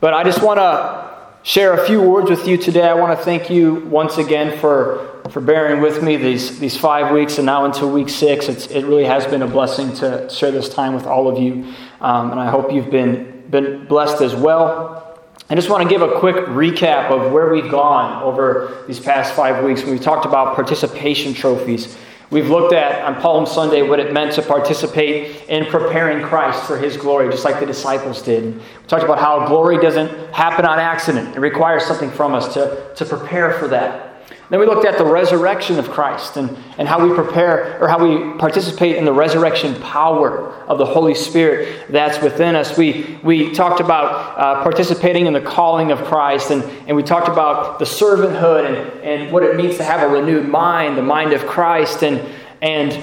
But I just want to share a few words with you today. I want to thank you once again for, for bearing with me these, these five weeks and now into week six. It's, it really has been a blessing to share this time with all of you. Um, and I hope you've been, been blessed as well. I just want to give a quick recap of where we've gone over these past five weeks we talked about participation trophies. We've looked at on Palm Sunday what it meant to participate in preparing Christ for his glory, just like the disciples did. We talked about how glory doesn't happen on accident, it requires something from us to, to prepare for that. Then we looked at the resurrection of Christ and, and how we prepare or how we participate in the resurrection power of the Holy Spirit that's within us. We, we talked about uh, participating in the calling of Christ and, and we talked about the servanthood and, and what it means to have a renewed mind, the mind of Christ. And, and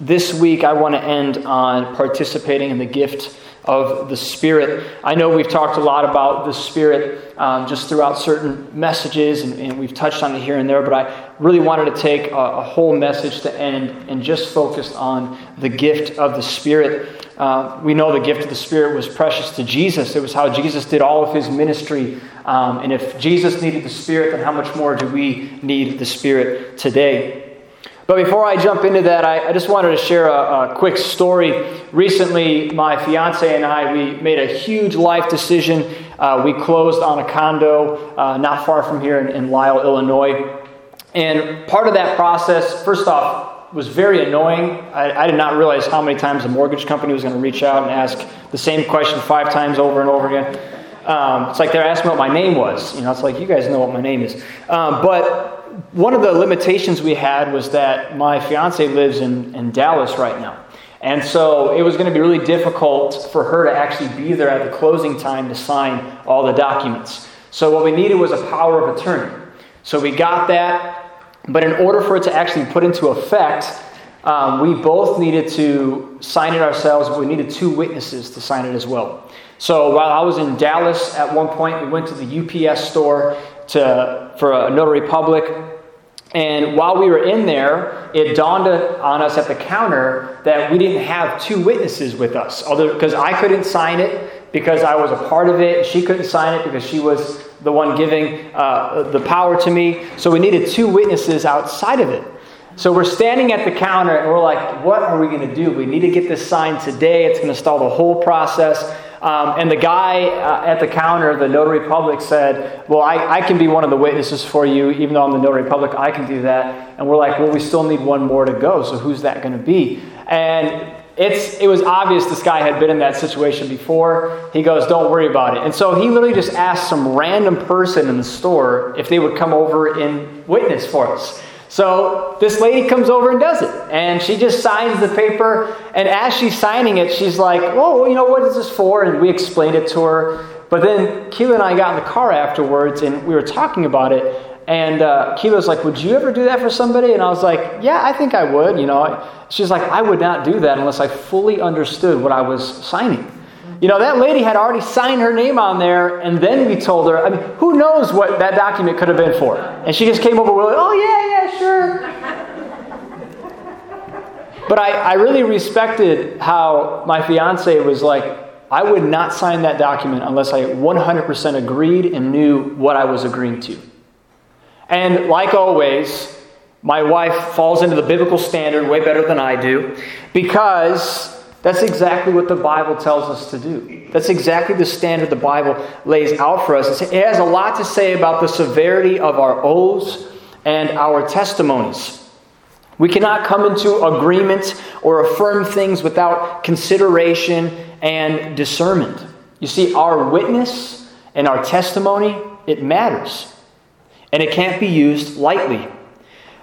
this week I want to end on participating in the gift of the Spirit. I know we've talked a lot about the Spirit um, just throughout certain messages, and, and, we've touched on it here and there, but I really wanted to take a, a whole message to end and just focus on the gift of the Spirit. Uh, we know the gift of the Spirit was precious to Jesus. It was how Jesus did all of his ministry. Um, and if Jesus needed the Spirit, then how much more do we need the Spirit today? But before I jump into that, I, I just wanted to share a, a, quick story. Recently, my fiance and I, we made a huge life decision. Uh, we closed on a condo uh, not far from here in, in Lisle, Illinois. And part of that process, first off, was very annoying. I, I, did not realize how many times the mortgage company was going to reach out and ask the same question five times over and over again. Um, it's like they're asking what my name was. You know, it's like you guys know what my name is. Um, but one of the limitations we had was that my fiance lives in, in Dallas right now. And so it was going to be really difficult for her to actually be there at the closing time to sign all the documents. So what we needed was a power of attorney. So we got that, but in order for it to actually put into effect, um, we both needed to sign it ourselves, but we needed two witnesses to sign it as well. So while I was in Dallas at one point, we went to the UPS store to, for a notary public. And while we were in there, it dawned on us at the counter that we didn't have two witnesses with us. although Because I couldn't sign it because I was a part of it. She couldn't sign it because she was the one giving uh, the power to me. So we needed two witnesses outside of it. So we're standing at the counter and we're like, what are we going to do? We need to get this signed today. It's going to stall the whole process. Um, and the guy uh, at the counter, the notary public, said, Well, I, I can be one of the witnesses for you, even though I'm the notary public, I can do that. And we're like, Well, we still need one more to go, so who's that going to be? And it's, it was obvious this guy had been in that situation before. He goes, Don't worry about it. And so he literally just asked some random person in the store if they would come over and witness for us. So this lady comes over and does it. And she just signs the paper. And as she's signing it, she's like, Oh, you know, what is this for? And we explained it to her. But then Keela and I got in the car afterwards and we were talking about it. And uh, Keela's like, Would you ever do that for somebody? And I was like, Yeah, I think I would. You know, she's like, I would not do that unless I fully understood what I was signing. You know, that lady had already signed her name on there, and then we told her, I mean, who knows what that document could have been for? And she just came over with, oh, yeah, yeah, sure. But I, I really respected how my fiance was like, I would not sign that document unless I 100% agreed and knew what I was agreeing to. And like always, my wife falls into the biblical standard way better than I do because that's exactly what the Bible tells us to do. That's exactly the standard the Bible lays out for us. It has a lot to say about the severity of our oaths and our testimonies. We cannot come into agreement or affirm things without consideration and discernment. You see, our witness and our testimony, it matters. And it can't be used lightly.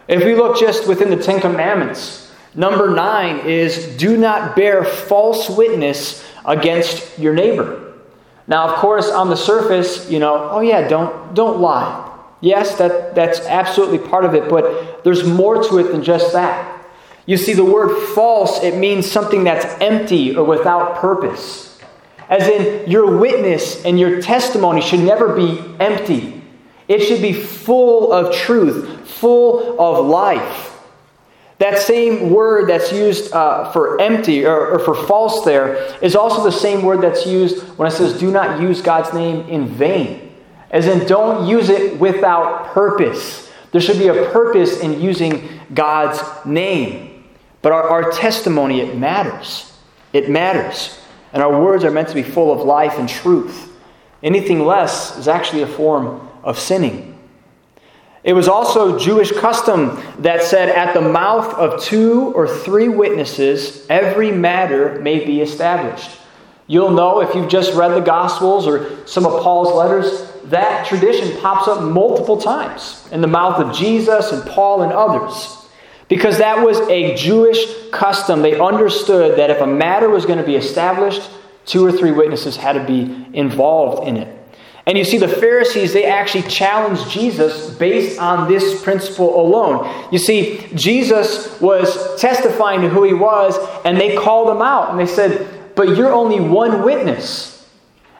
If we look just within the Ten Commandments, Number nine is do not bear false witness against your neighbor. Now, of course, on the surface, you know, oh yeah, don't don't lie. Yes, that, that's absolutely part of it, but there's more to it than just that. You see, the word false, it means something that's empty or without purpose. As in, your witness and your testimony should never be empty. It should be full of truth, full of life. That same word that's used uh, for empty or, or for false there is also the same word that's used when it says, do not use God's name in vain. As in, don't use it without purpose. There should be a purpose in using God's name. But our, our testimony, it matters. It matters. And our words are meant to be full of life and truth. Anything less is actually a form of sinning. It was also Jewish custom that said, at the mouth of two or three witnesses, every matter may be established. You'll know if you've just read the Gospels or some of Paul's letters, that tradition pops up multiple times in the mouth of Jesus and Paul and others. Because that was a Jewish custom. They understood that if a matter was going to be established, two or three witnesses had to be involved in it. And you see, the Pharisees, they actually challenged Jesus based on this principle alone. You see, Jesus was testifying to who he was, and they called him out. And they said, But you're only one witness.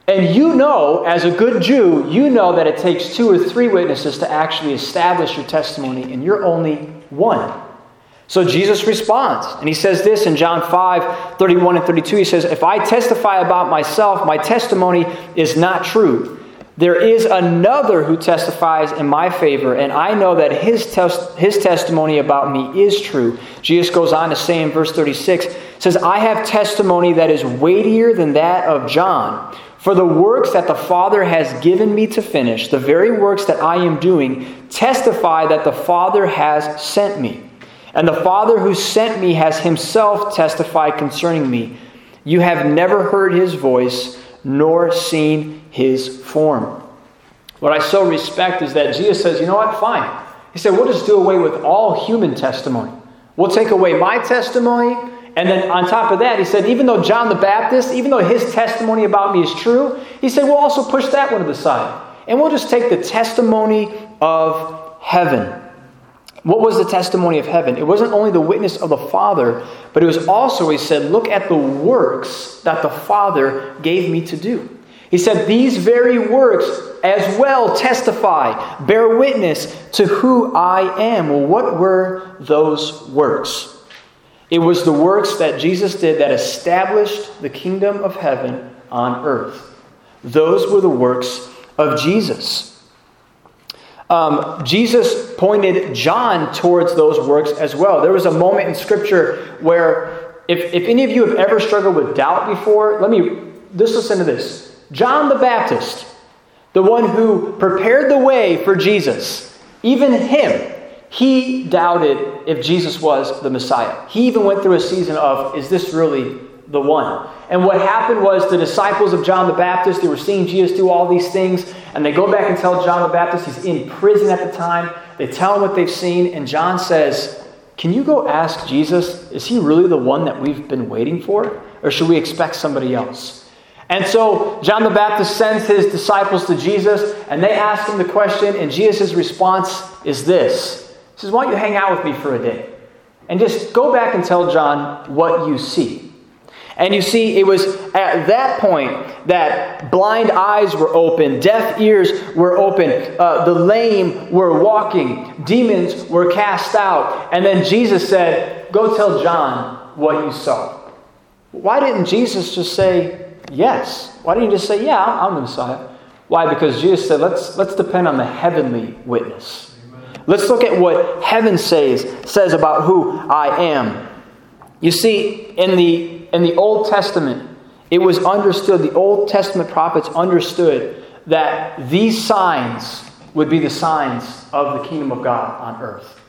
And you know, as a good Jew, you know that it takes two or three witnesses to actually establish your testimony, and you're only one. So Jesus responds, and he says this in John 5 31 and 32. He says, If I testify about myself, my testimony is not true. There is another who testifies in my favor, and I know that his, tes- his testimony about me is true. Jesus goes on to say in verse 36 says, I have testimony that is weightier than that of John. For the works that the Father has given me to finish, the very works that I am doing, testify that the Father has sent me. And the Father who sent me has himself testified concerning me. You have never heard his voice, nor seen his form. What I so respect is that Jesus says, you know what, fine. He said, we'll just do away with all human testimony. We'll take away my testimony. And then on top of that, he said, even though John the Baptist, even though his testimony about me is true, he said, we'll also push that one to the side. And we'll just take the testimony of heaven. What was the testimony of heaven? It wasn't only the witness of the Father, but it was also, he said, look at the works that the Father gave me to do. He said, These very works as well testify, bear witness to who I am. Well, what were those works? It was the works that Jesus did that established the kingdom of heaven on earth. Those were the works of Jesus. Um, Jesus pointed John towards those works as well. There was a moment in Scripture where, if, if any of you have ever struggled with doubt before, let me just listen to this. John the Baptist, the one who prepared the way for Jesus, even him, he doubted if Jesus was the Messiah. He even went through a season of, is this really the one? And what happened was the disciples of John the Baptist, they were seeing Jesus do all these things, and they go back and tell John the Baptist, he's in prison at the time. They tell him what they've seen, and John says, Can you go ask Jesus, is he really the one that we've been waiting for? Or should we expect somebody else? And so John the Baptist sends his disciples to Jesus, and they ask him the question, and Jesus' response is this He says, Why don't you hang out with me for a day? And just go back and tell John what you see. And you see, it was at that point that blind eyes were open, deaf ears were open, uh, the lame were walking, demons were cast out. And then Jesus said, Go tell John what you saw. Why didn't Jesus just say, Yes. Why didn't you just say, Yeah, I'm the Messiah? Why? Because Jesus said, Let's, let's depend on the heavenly witness. Let's look at what heaven says, says about who I am. You see, in the, in the Old Testament, it was understood, the Old Testament prophets understood that these signs would be the signs of the kingdom of God on earth.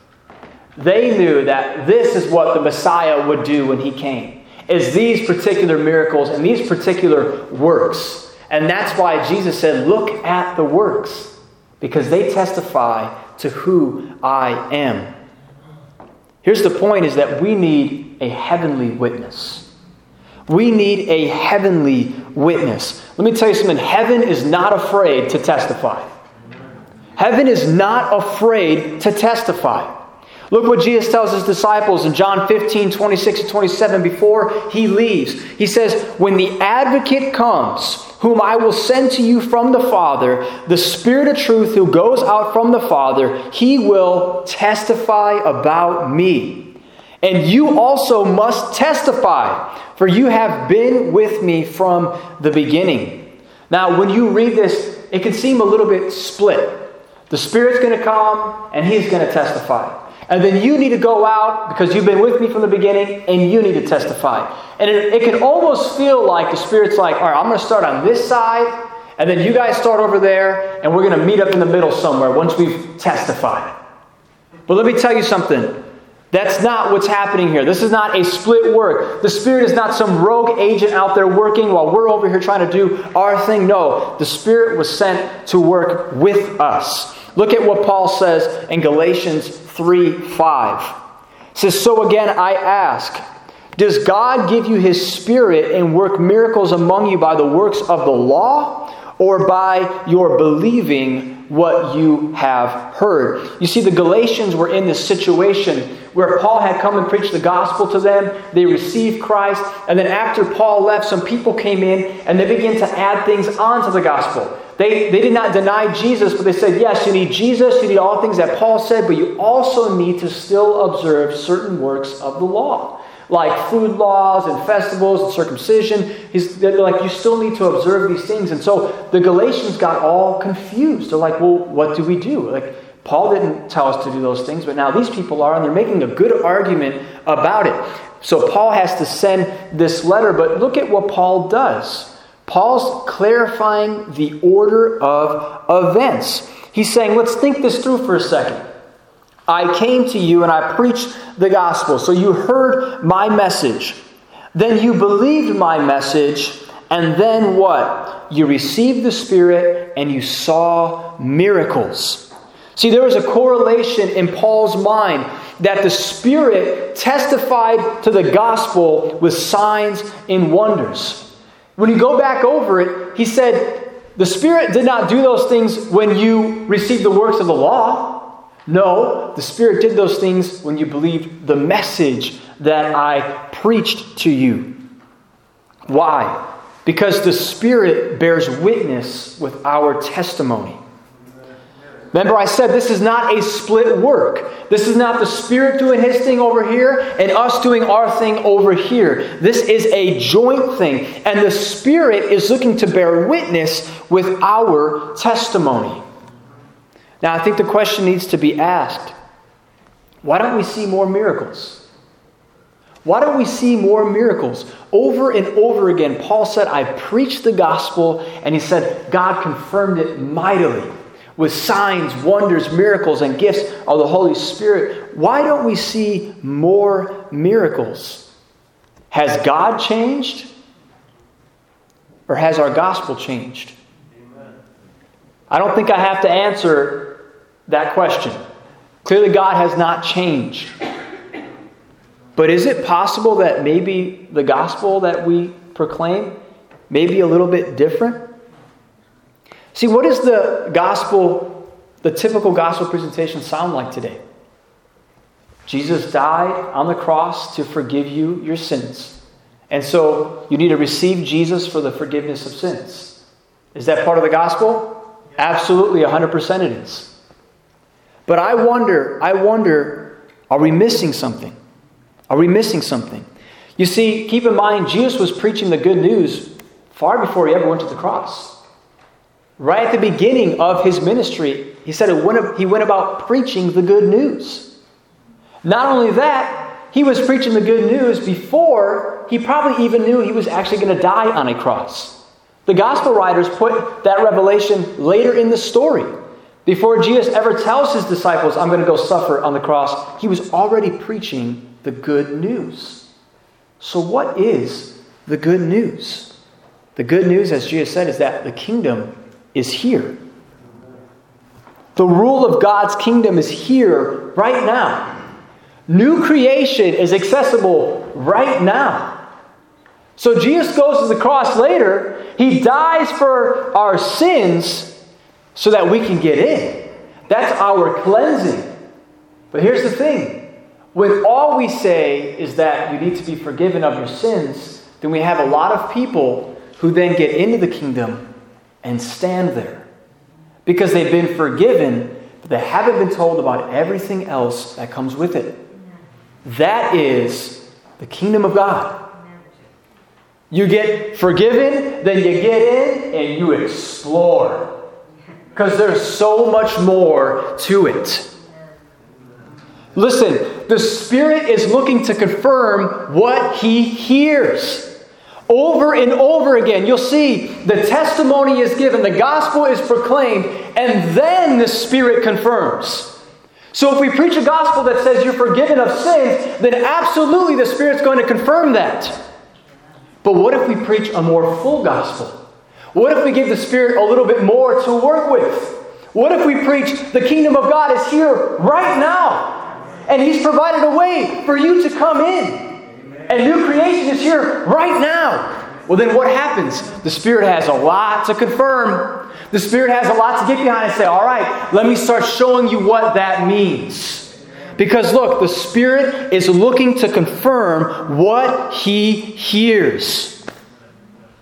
They knew that this is what the Messiah would do when he came is these particular miracles and these particular works. And that's why Jesus said, Look at the works, because they testify to who I am. Here's the point is that we need a heavenly witness. We need a heavenly witness. Let me tell you something heaven is not afraid to testify. Heaven is not afraid to testify. Look what Jesus tells his disciples in John 15, 26 and 27 before he leaves. He says, When the advocate comes, whom I will send to you from the Father, the Spirit of truth who goes out from the Father, he will testify about me. And you also must testify, for you have been with me from the beginning. Now, when you read this, it can seem a little bit split. The Spirit's going to come, and He's going to testify. And then you need to go out because you've been with me from the beginning and you need to testify. And it, it can almost feel like the Spirit's like, all right, I'm going to start on this side, and then you guys start over there, and we're going to meet up in the middle somewhere once we've testified. But let me tell you something. That's not what's happening here. This is not a split work. The Spirit is not some rogue agent out there working while we're over here trying to do our thing. No, the Spirit was sent to work with us. Look at what Paul says in Galatians 3 5. It says, So again, I ask, does God give you his Spirit and work miracles among you by the works of the law or by your believing what you have heard? You see, the Galatians were in this situation where Paul had come and preached the gospel to them. They received Christ. And then after Paul left, some people came in and they began to add things onto the gospel. They, they did not deny Jesus, but they said, yes, you need Jesus, you need all things that Paul said, but you also need to still observe certain works of the law, like food laws and festivals and circumcision. He's, they're like, you still need to observe these things. And so the Galatians got all confused. They're like, well, what do we do? Like, Paul didn't tell us to do those things, but now these people are, and they're making a good argument about it. So Paul has to send this letter, but look at what Paul does. Paul's clarifying the order of events. He's saying, let's think this through for a second. I came to you and I preached the gospel. So you heard my message. Then you believed my message. And then what? You received the Spirit and you saw miracles. See, there was a correlation in Paul's mind that the Spirit testified to the gospel with signs and wonders. When you go back over it, he said, The Spirit did not do those things when you received the works of the law. No, the Spirit did those things when you believed the message that I preached to you. Why? Because the Spirit bears witness with our testimony. Remember, I said this is not a split work. This is not the Spirit doing His thing over here and us doing our thing over here. This is a joint thing. And the Spirit is looking to bear witness with our testimony. Now, I think the question needs to be asked why don't we see more miracles? Why don't we see more miracles? Over and over again, Paul said, I preached the gospel, and he said, God confirmed it mightily with signs, wonders, miracles, and gifts of the Holy Spirit, why don't we see more miracles? Has God changed? Or has our gospel changed? I don't think I have to answer that question. Clearly, God has not changed. But is it possible that maybe the gospel that we proclaim may be a little bit different? See, what does the gospel, the typical gospel presentation sound like today? Jesus died on the cross to forgive you your sins. And so you need to receive Jesus for the forgiveness of sins. Is that part of the gospel? Absolutely, 100% it is. But I wonder, I wonder, are we missing something? Are we missing something? You see, keep in mind, Jesus was preaching the good news far before he ever went to the cross. Right at the beginning of his ministry, he said he went about preaching the good news. Not only that, he was preaching the good news before he probably even knew he was actually going to die on a cross. The gospel writers put that revelation later in the story. Before Jesus ever tells his disciples, I'm going to go suffer on the cross, he was already preaching the good news. So, what is the good news? The good news, as Jesus said, is that the kingdom is here. The rule of God's kingdom is here right now. New creation is accessible right now. So Jesus goes to the cross later. He dies for our sins so that we can get in. That's our cleansing. But here's the thing when all we say is that you need to be forgiven of your sins, then we have a lot of people who then get into the kingdom and stand there because they've been forgiven, but they haven't been told about everything else that comes with it. That is the kingdom of God. You get forgiven, then you get in and you explore. Because there's so much more to it. Listen, the Spirit is looking to confirm what He hears. Over and over again, you'll see the testimony is given, the gospel is proclaimed, and then the Spirit confirms. So if we preach a gospel that says you're forgiven of sins, then absolutely the Spirit's going to confirm that. But what if we preach a more full gospel? What if we give the Spirit a little bit more to work with? What if we preach the kingdom of God is here right now? And He's provided a way for you to come in. And new creation is here right now. Well, then what happens? The Spirit has a lot to confirm. The Spirit has a lot to get behind and say, all right, let me start showing you what that means. Because look, the Spirit is looking to confirm what He hears.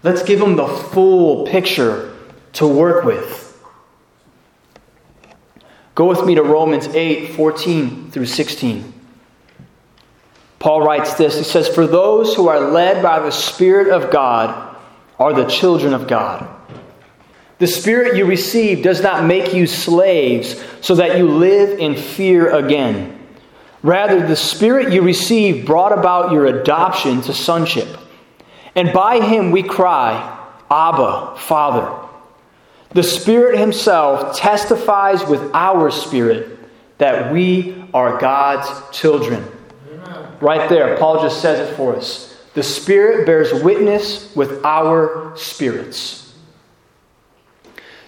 Let's give Him the full picture to work with. Go with me to Romans 8 14 through 16. Paul writes this He says, For those who are led by the Spirit of God are the children of God. The Spirit you receive does not make you slaves so that you live in fear again. Rather, the Spirit you receive brought about your adoption to sonship. And by him we cry, Abba, Father. The Spirit Himself testifies with our spirit that we are God's children. Right there, Paul just says it for us. The Spirit bears witness with our spirits.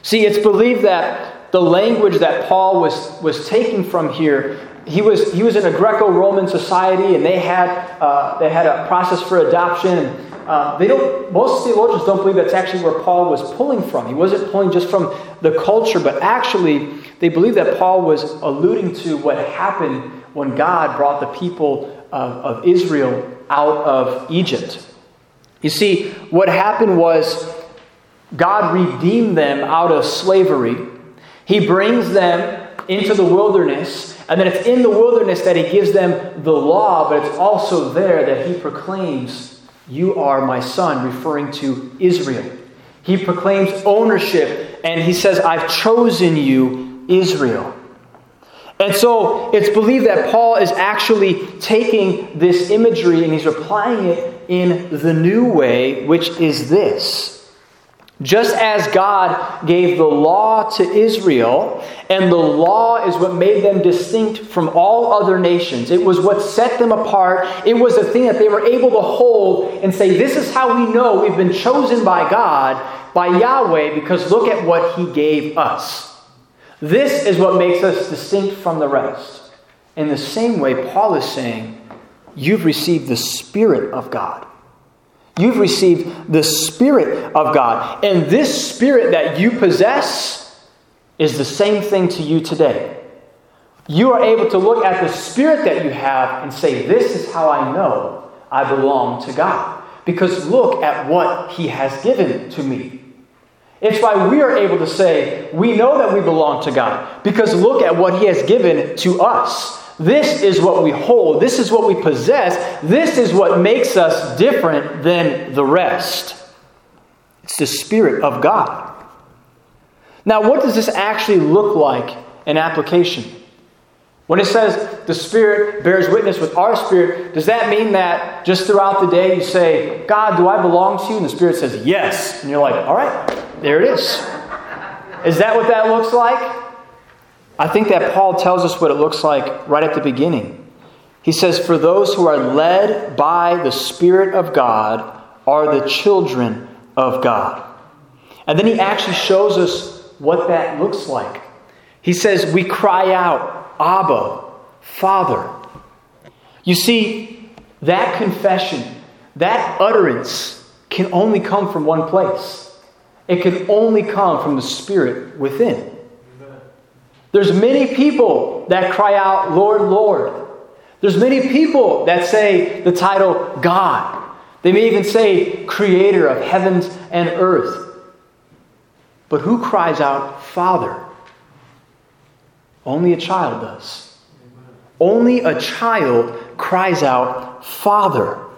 See, it's believed that the language that Paul was, was taking from here, he was, he was in a Greco Roman society and they had, uh, they had a process for adoption. Uh, they don't, most theologians don't believe that's actually where Paul was pulling from. He wasn't pulling just from the culture, but actually, they believe that Paul was alluding to what happened when God brought the people of, of Israel out of Egypt. You see, what happened was God redeemed them out of slavery. He brings them into the wilderness, and then it's in the wilderness that He gives them the law, but it's also there that He proclaims, You are my son, referring to Israel. He proclaims ownership, and He says, I've chosen you, Israel. And so it's believed that Paul is actually taking this imagery and he's applying it in the new way, which is this. Just as God gave the law to Israel, and the law is what made them distinct from all other nations, it was what set them apart. It was a thing that they were able to hold and say, This is how we know we've been chosen by God, by Yahweh, because look at what He gave us. This is what makes us distinct from the rest. In the same way, Paul is saying, You've received the Spirit of God. You've received the Spirit of God. And this Spirit that you possess is the same thing to you today. You are able to look at the Spirit that you have and say, This is how I know I belong to God. Because look at what He has given to me. It's why we are able to say, we know that we belong to God, because look at what He has given to us. This is what we hold, this is what we possess, this is what makes us different than the rest. It's the Spirit of God. Now, what does this actually look like in application? When it says the Spirit bears witness with our spirit, does that mean that just throughout the day you say, God, do I belong to you? And the Spirit says, Yes. And you're like, All right, there it is. Is that what that looks like? I think that Paul tells us what it looks like right at the beginning. He says, For those who are led by the Spirit of God are the children of God. And then he actually shows us what that looks like. He says, We cry out, Abba, Father. You see, that confession, that utterance can only come from one place. It can only come from the Spirit within. There's many people that cry out, Lord, Lord. There's many people that say the title God. They may even say creator of heavens and earth. But who cries out, Father? Only a child does. only a child cries out, Father.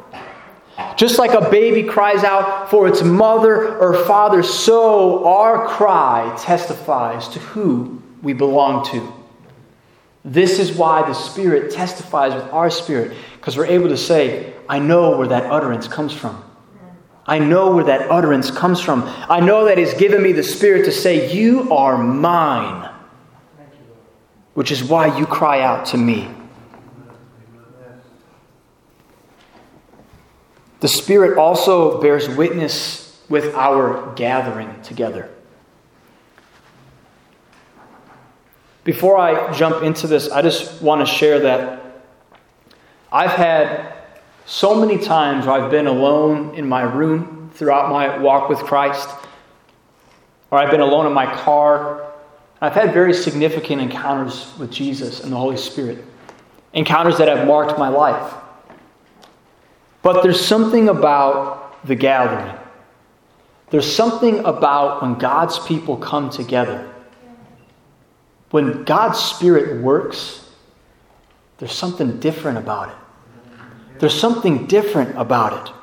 Just like a baby cries out for its mother or father, so our cry testifies to who we belong to. This is why the Spirit testifies with our spirit, because we're able to say, I know where that utterance comes from. I know where that utterance comes from. I know that He's given me the Spirit to say, You are mine, which is why you cry out to me. The Spirit also bears witness with our gathering together. Before I jump into this, I just want to share that I've had so many times where I've been alone in my room throughout my walk with Christ, or I've been alone in my car. I've had very significant encounters with Jesus and the Holy Spirit, encounters that have marked my life. But there's something about the gathering. There's something about when God's people come together. When God's Spirit works, there's something different about it. There's something different about it.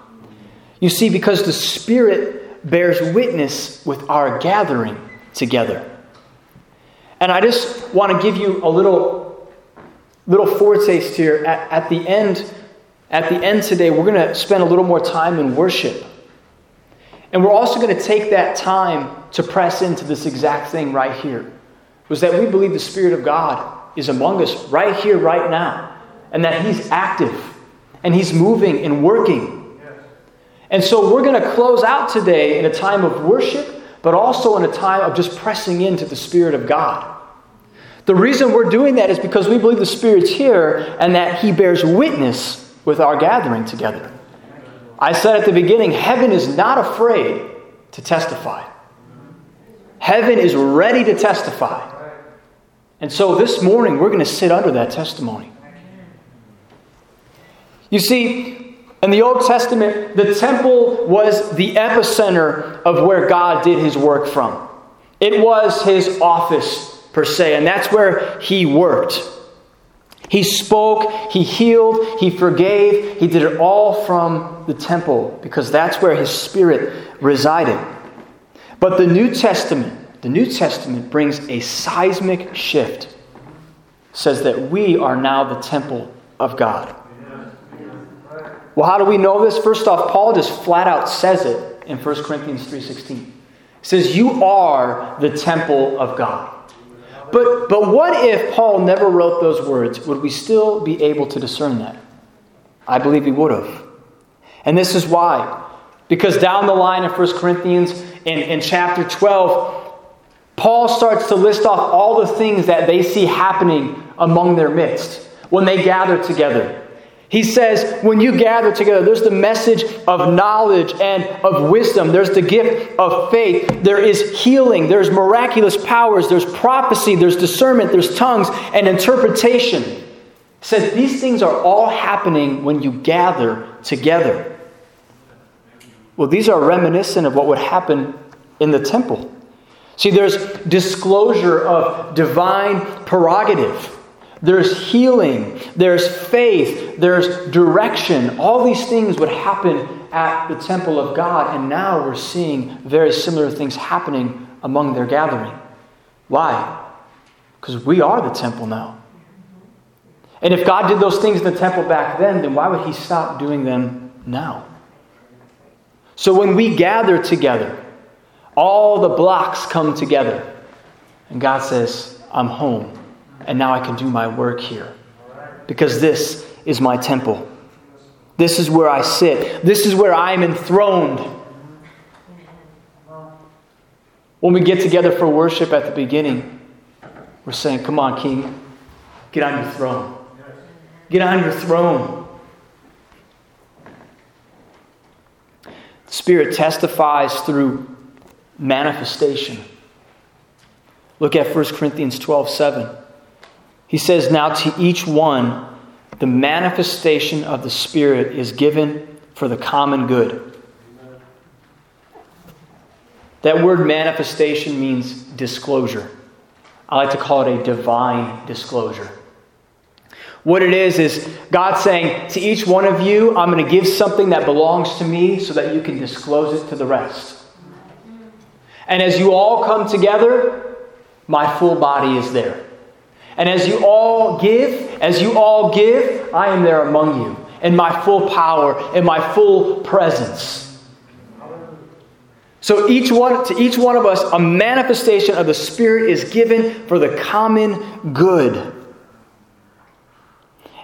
You see, because the Spirit bears witness with our gathering together. And I just want to give you a little, little foretaste here. At, at the end at the end today, we're going to spend a little more time in worship. And we're also going to take that time to press into this exact thing right here. Was that we believe the Spirit of God is among us right here, right now, and that He's active and He's moving and working. And so we're going to close out today in a time of worship, but also in a time of just pressing into the Spirit of God. The reason we're doing that is because we believe the Spirit's here and that He bears witness with our gathering together. I said at the beginning, heaven is not afraid to testify. Heaven is ready to testify. And so this morning, we're going to sit under that testimony. You see, in the Old Testament, the temple was the epicenter of where God did his work from. It was his office, per se, and that's where he worked. He spoke, he healed, he forgave. He did it all from the temple because that's where his spirit resided. But the New Testament, the New Testament brings a seismic shift. says that we are now the temple of God. Well, how do we know this? First off, Paul just flat out says it in 1 Corinthians 3:16. He says, "You are the temple of God." But, but what if Paul never wrote those words? Would we still be able to discern that? I believe he would have. And this is why. Because down the line in 1 Corinthians, in, in chapter 12, Paul starts to list off all the things that they see happening among their midst when they gather together. He says, when you gather together, there's the message of knowledge and of wisdom. There's the gift of faith. There is healing. There's miraculous powers. There's prophecy. There's discernment. There's tongues and interpretation. He says these things are all happening when you gather together. Well, these are reminiscent of what would happen in the temple. See, there's disclosure of divine prerogative. There's healing, there's faith, there's direction. All these things would happen at the temple of God, and now we're seeing very similar things happening among their gathering. Why? Because we are the temple now. And if God did those things in the temple back then, then why would He stop doing them now? So when we gather together, all the blocks come together, and God says, I'm home and now I can do my work here. Because this is my temple. This is where I sit. This is where I am enthroned. When we get together for worship at the beginning, we're saying, Come on, King, get on your throne. Get on your throne. The Spirit testifies through manifestation. Look at 1 Corinthians 12 7. He says, Now to each one, the manifestation of the Spirit is given for the common good. That word manifestation means disclosure. I like to call it a divine disclosure. What it is, is God saying, To each one of you, I'm going to give something that belongs to me so that you can disclose it to the rest. And as you all come together, my full body is there. And as you all give, as you all give, I am there among you in my full power, in my full presence. So each one to each one of us a manifestation of the spirit is given for the common good.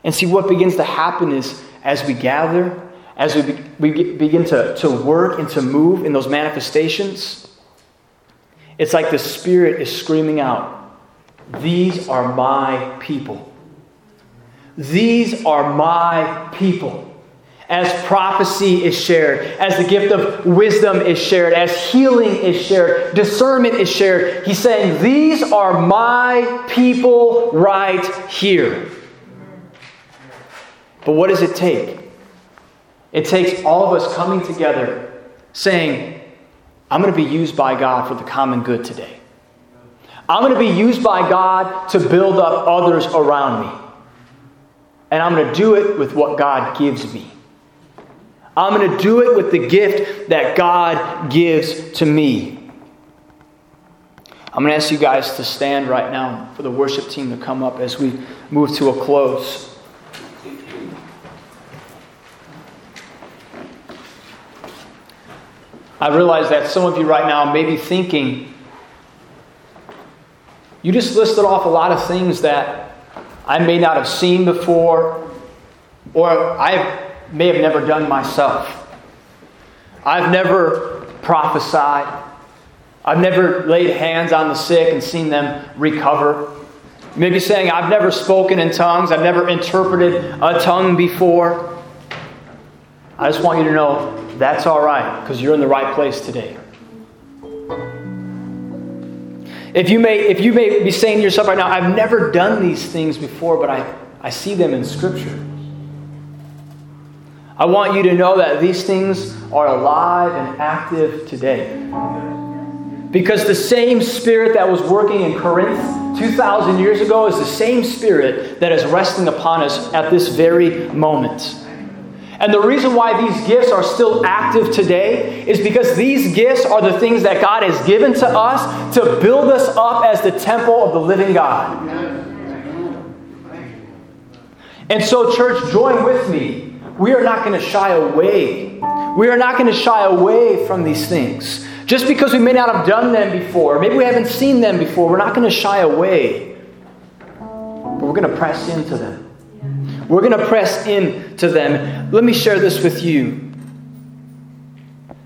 And see what begins to happen is as we gather, as we, be, we begin to, to work and to move in those manifestations, it's like the Spirit is screaming out, These are my people. These are my people. As prophecy is shared, as the gift of wisdom is shared, as healing is shared, discernment is shared, he's saying, These are my people right here. But what does it take? It takes all of us coming together saying, I'm going to be used by God for the common good today. I'm going to be used by God to build up others around me. And I'm going to do it with what God gives me. I'm going to do it with the gift that God gives to me. I'm going to ask you guys to stand right now for the worship team to come up as we move to a close. I realize that some of you right now may be thinking, you just listed off a lot of things that I may not have seen before, or I may have never done myself. I've never prophesied. I've never laid hands on the sick and seen them recover. Maybe saying, I've never spoken in tongues, I've never interpreted a tongue before. I just want you to know that's all right because you're in the right place today. If you may, if you may be saying to yourself right now, I've never done these things before, but I, I see them in Scripture. I want you to know that these things are alive and active today. Because the same spirit that was working in Corinth 2,000 years ago is the same spirit that is resting upon us at this very moment. And the reason why these gifts are still active today is because these gifts are the things that God has given to us to build us up as the temple of the living God. And so, church, join with me. We are not going to shy away. We are not going to shy away from these things. Just because we may not have done them before, maybe we haven't seen them before, we're not going to shy away. But we're going to press into them. We're going to press in to them. Let me share this with you.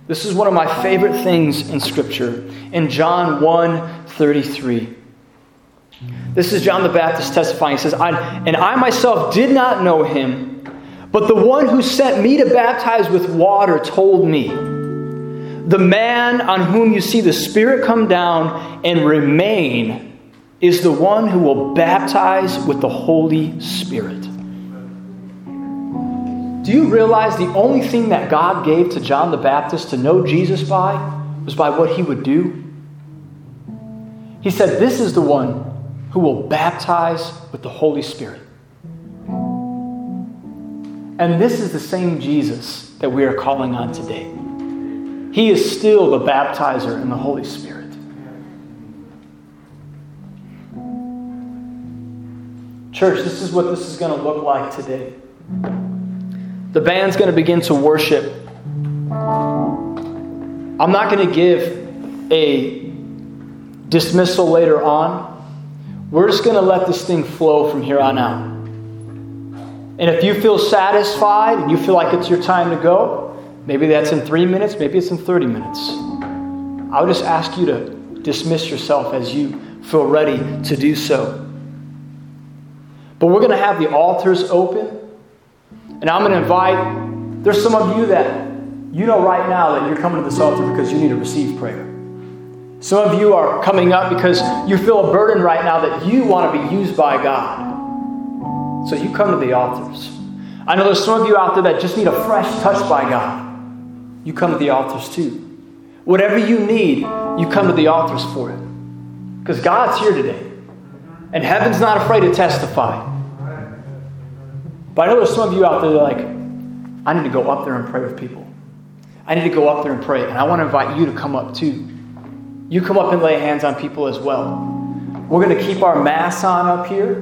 This is one of my favorite things in Scripture. In John 1 33. This is John the Baptist testifying. He says, And I myself did not know him, but the one who sent me to baptize with water told me, The man on whom you see the Spirit come down and remain is the one who will baptize with the Holy Spirit. Do you realize the only thing that God gave to John the Baptist to know Jesus by was by what he would do? He said, This is the one who will baptize with the Holy Spirit. And this is the same Jesus that we are calling on today. He is still the baptizer in the Holy Spirit. Church, this is what this is going to look like today. The band's going to begin to worship. I'm not going to give a dismissal later on. We're just going to let this thing flow from here on out. And if you feel satisfied and you feel like it's your time to go, maybe that's in three minutes, maybe it's in 30 minutes. I would just ask you to dismiss yourself as you feel ready to do so. But we're going to have the altars open. And I'm going to invite, there's some of you that you know right now that you're coming to this altar because you need to receive prayer. Some of you are coming up because you feel a burden right now that you want to be used by God. So you come to the altars. I know there's some of you out there that just need a fresh touch by God. You come to the altars too. Whatever you need, you come to the altars for it. Because God's here today. And heaven's not afraid to testify. But I know there's some of you out there that like, I need to go up there and pray with people. I need to go up there and pray. And I want to invite you to come up too. You come up and lay hands on people as well. We're going to keep our masks on up here.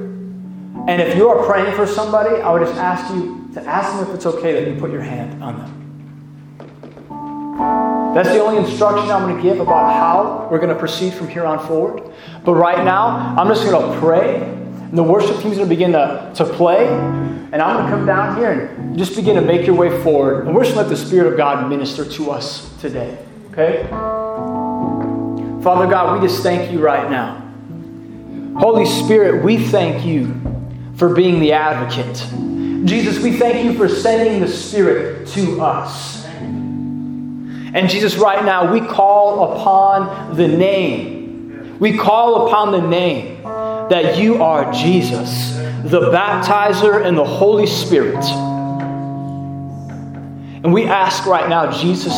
And if you are praying for somebody, I would just ask you to ask them if it's okay that you put your hand on them. That's the only instruction I'm going to give about how we're going to proceed from here on forward. But right now, I'm just going to pray. And the worship team's going to begin to, to play. And I'm going to come down here and just begin to make your way forward. And we're just going to let the Spirit of God minister to us today. Okay? Father God, we just thank you right now. Holy Spirit, we thank you for being the advocate. Jesus, we thank you for sending the Spirit to us. And Jesus, right now, we call upon the name. We call upon the name that you are Jesus, the baptizer and the Holy Spirit. And we ask right now, Jesus,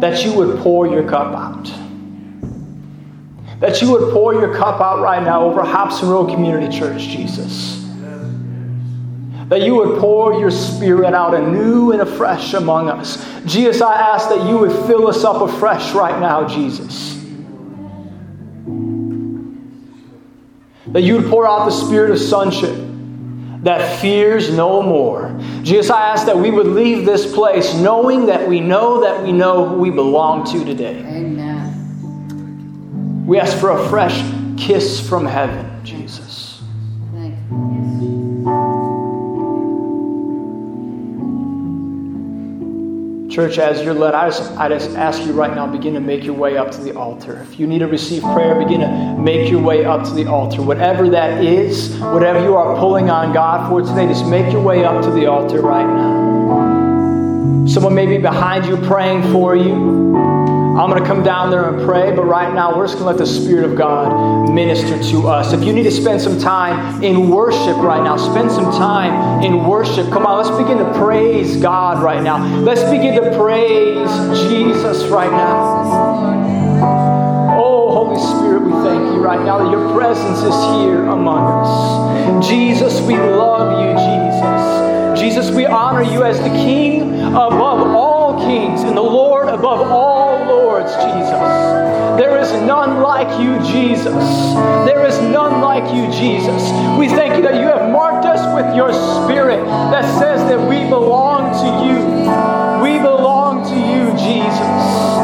that you would pour your cup out. That you would pour your cup out right now over Hobson Road Community Church, Jesus. That you would pour your spirit out anew and afresh among us. Jesus, I ask that you would fill us up afresh right now, Jesus. That you would pour out the spirit of sonship that fears no more. Jesus, I ask that we would leave this place knowing that we know that we know who we belong to today. Amen. We ask for a fresh kiss from heaven, Jesus. Church, as you're led, I just, I just ask you right now, begin to make your way up to the altar. If you need to receive prayer, begin to make your way up to the altar. Whatever that is, whatever you are pulling on God for today, just make your way up to the altar right now. Someone may be behind you praying for you. I'm going to come down there and pray, but right now we're just going to let the Spirit of God minister to us. If you need to spend some time in worship right now, spend some time in worship. Come on, let's begin to praise God right now. Let's begin to praise Jesus right now. Oh, Holy Spirit, we thank you right now that your presence is here among us. Jesus, we love you, Jesus. Jesus, we honor you as the King above all kings and the Lord above all Jesus. There is none like you, Jesus. There is none like you, Jesus. We thank you that you have marked us with your spirit that says that we belong to you. We belong to you, Jesus.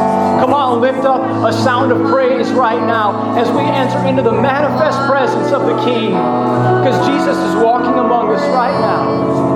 Come on, lift up a sound of praise right now as we enter into the manifest presence of the King. Because Jesus is walking among us right now.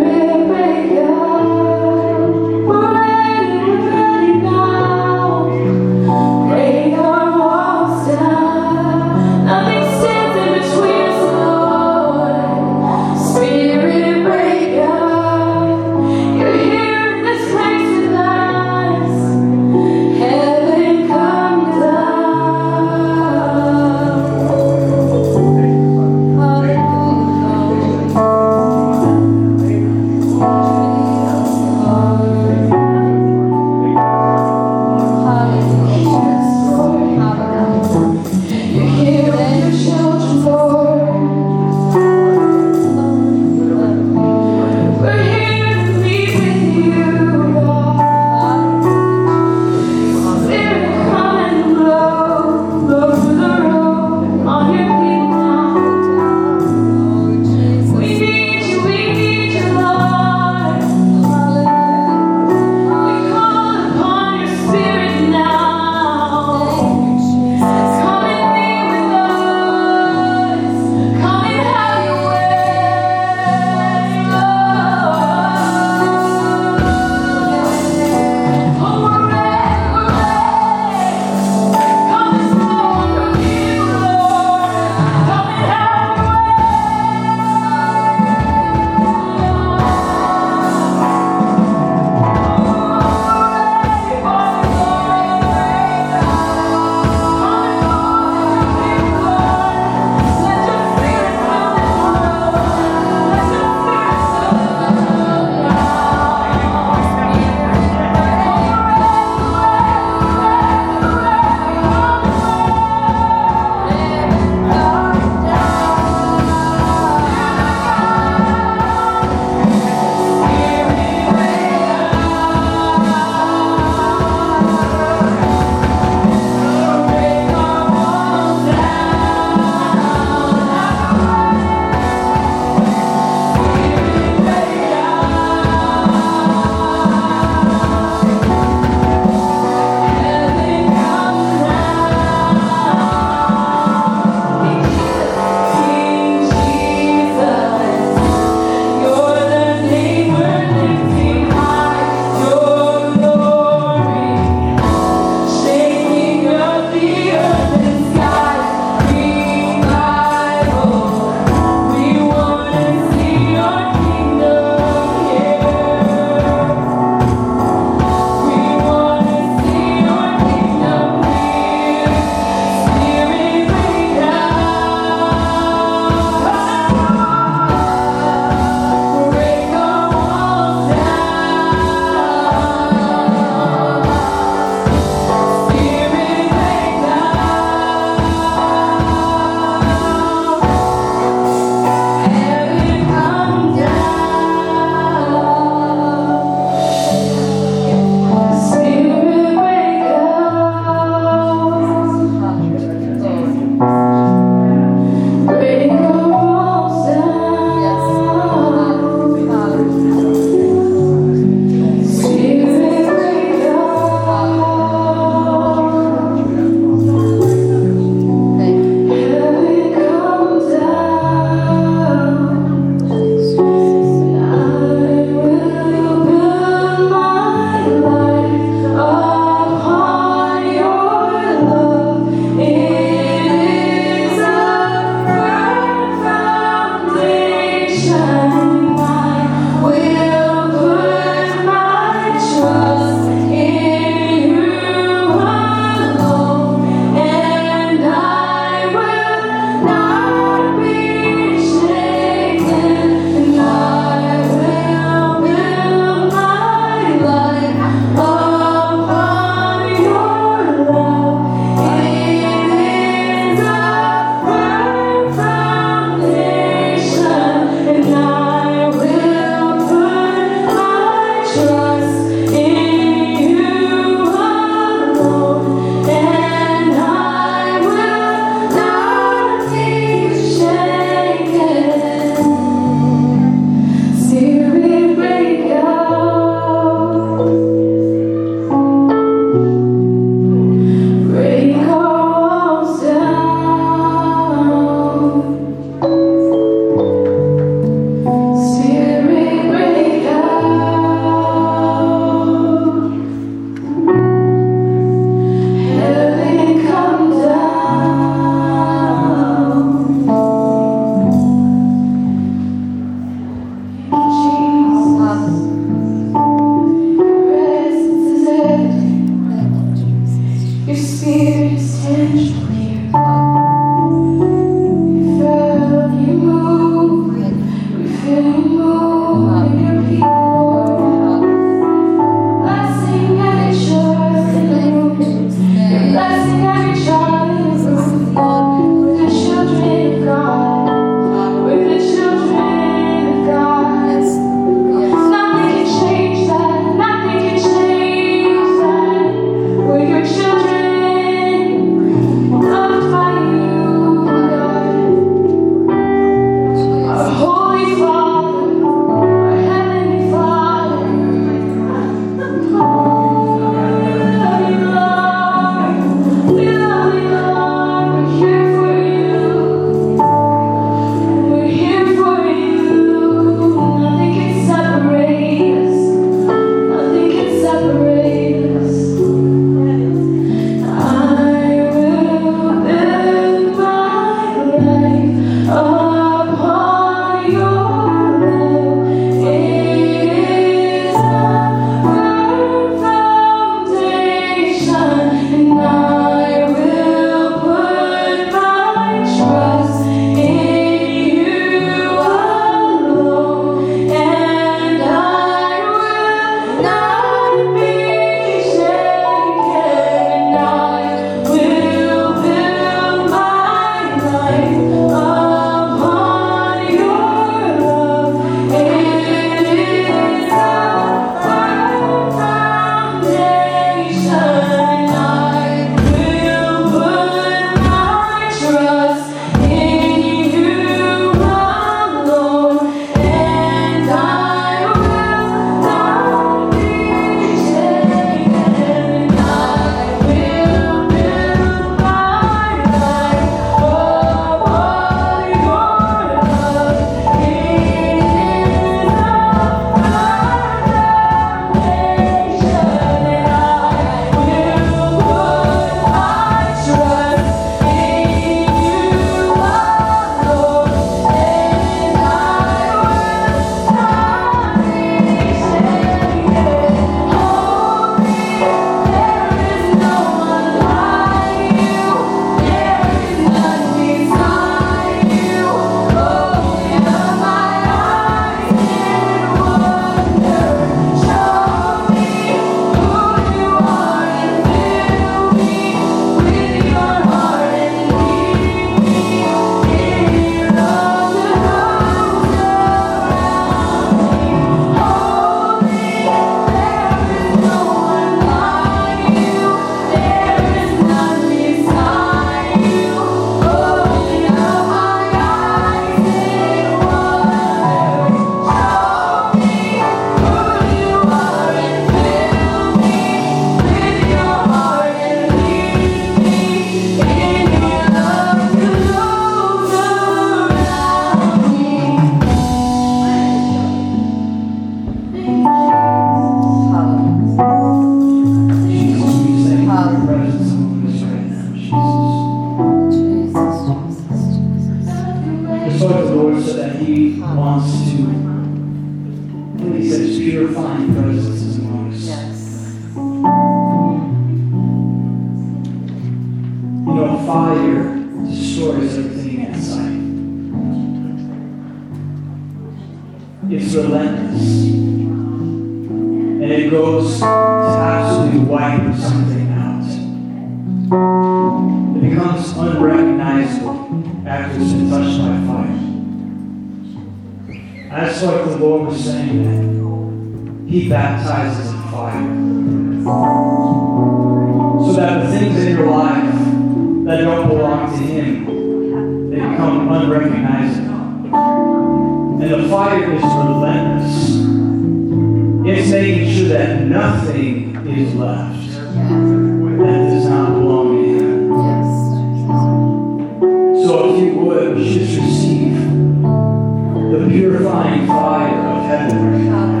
So if you would, just receive the purifying fire of heaven.